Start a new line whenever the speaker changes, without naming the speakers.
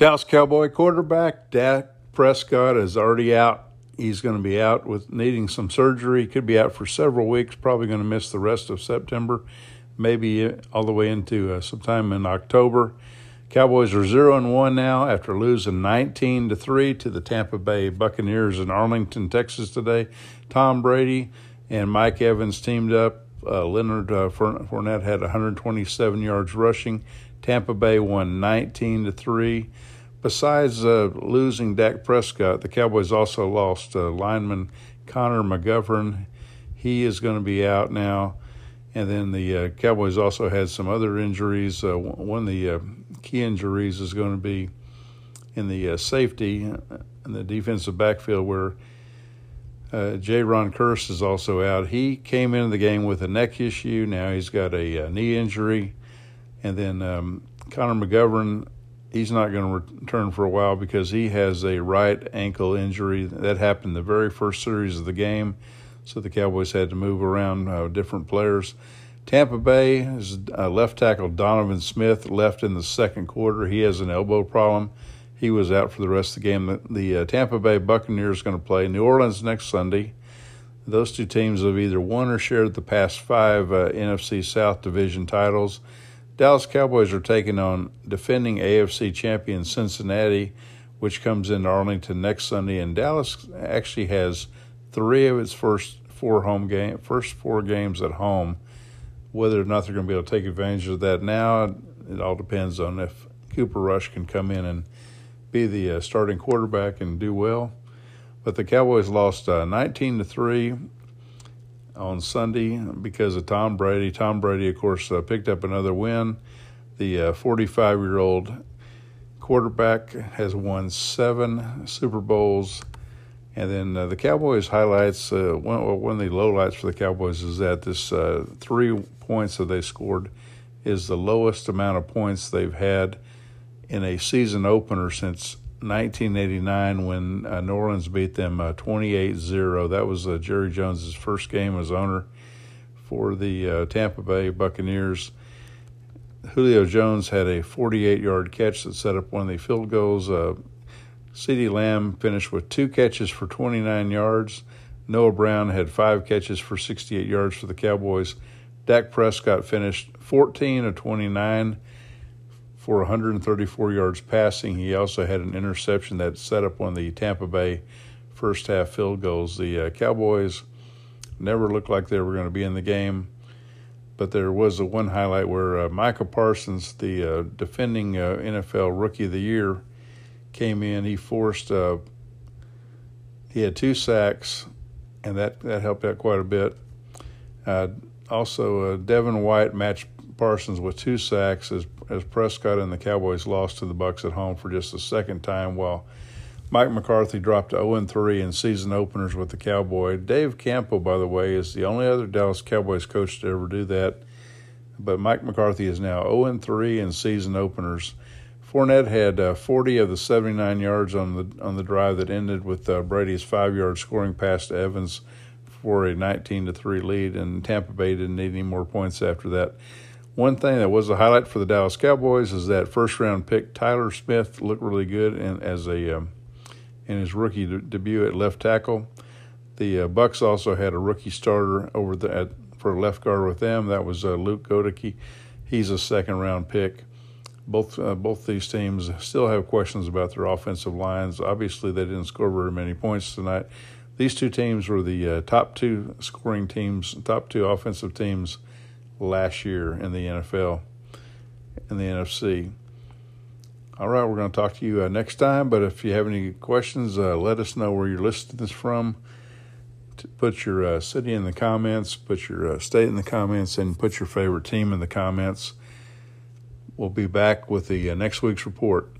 Dallas Cowboy quarterback Dak Prescott is already out. He's going to be out with needing some surgery. He could be out for several weeks. Probably going to miss the rest of September, maybe all the way into uh, sometime in October. Cowboys are zero and one now after losing 19 to three to the Tampa Bay Buccaneers in Arlington, Texas today. Tom Brady and Mike Evans teamed up. Uh, Leonard uh, Fournette had 127 yards rushing. Tampa Bay won 19 to three. Besides uh, losing Dak Prescott, the Cowboys also lost uh, lineman Connor McGovern. He is going to be out now. And then the uh, Cowboys also had some other injuries. Uh, one of the uh, key injuries is going to be in the uh, safety in the defensive backfield where uh, Jayron Kearse is also out. He came into the game with a neck issue. Now he's got a, a knee injury. And then um, Connor McGovern he's not going to return for a while because he has a right ankle injury that happened the very first series of the game. So the Cowboys had to move around uh, different players. Tampa Bay is uh, left tackle Donovan Smith left in the second quarter. He has an elbow problem. He was out for the rest of the game. The, the uh, Tampa Bay Buccaneers going to play New Orleans next Sunday. Those two teams have either won or shared the past five uh, NFC South division titles. Dallas Cowboys are taking on defending AFC champion Cincinnati, which comes in Arlington next Sunday. And Dallas actually has three of its first four home game, first four games at home. Whether or not they're going to be able to take advantage of that now, it all depends on if Cooper Rush can come in and be the uh, starting quarterback and do well. But the Cowboys lost uh, 19 to three on Sunday because of Tom Brady. Tom Brady, of course, uh, picked up another win. The 45 uh, year old quarterback has won seven Super Bowls. And then uh, the Cowboys highlights, uh, one, one of the lowlights for the Cowboys is that this uh, three points that they scored is the lowest amount of points they've had in a season opener since 1989 when uh, New Orleans beat them uh, 28 0. That was uh, Jerry Jones's first game as owner for the uh, Tampa Bay Buccaneers. Julio Jones had a 48 yard catch that set up one of the field goals. Uh, CeeDee Lamb finished with two catches for 29 yards. Noah Brown had five catches for 68 yards for the Cowboys. Dak Prescott finished 14 of 29 for 134 yards passing. He also had an interception that set up one of the Tampa Bay first half field goals. The uh, Cowboys never looked like they were going to be in the game, but there was a one highlight where uh, Micah Parsons, the uh, defending uh, NFL Rookie of the Year, came in. He forced, uh, he had two sacks, and that, that helped out quite a bit. Uh, also, Devin White matched Parsons with two sacks as, as Prescott and the Cowboys lost to the Bucks at home for just the second time, while Mike McCarthy dropped to 0 3 in season openers with the Cowboy. Dave Campo, by the way, is the only other Dallas Cowboys coach to ever do that. But Mike McCarthy is now 0 3 in season openers. Fournette had uh, 40 of the 79 yards on the on the drive that ended with uh, Brady's five-yard scoring pass to Evans for a 19 to three lead, and Tampa Bay didn't need any more points after that. One thing that was a highlight for the Dallas Cowboys is that first round pick Tyler Smith looked really good in, as a um, in his rookie de- debut at left tackle. The uh, Bucks also had a rookie starter over the at, for left guard with them. That was uh, Luke Goedeke. He's a second round pick. Both uh, both these teams still have questions about their offensive lines. Obviously, they didn't score very many points tonight. These two teams were the uh, top two scoring teams, top two offensive teams last year in the NFL, in the NFC. All right, we're going to talk to you uh, next time. But if you have any questions, uh, let us know where you're listening this from. Put your uh, city in the comments, put your uh, state in the comments, and put your favorite team in the comments. We'll be back with the uh, next week's report.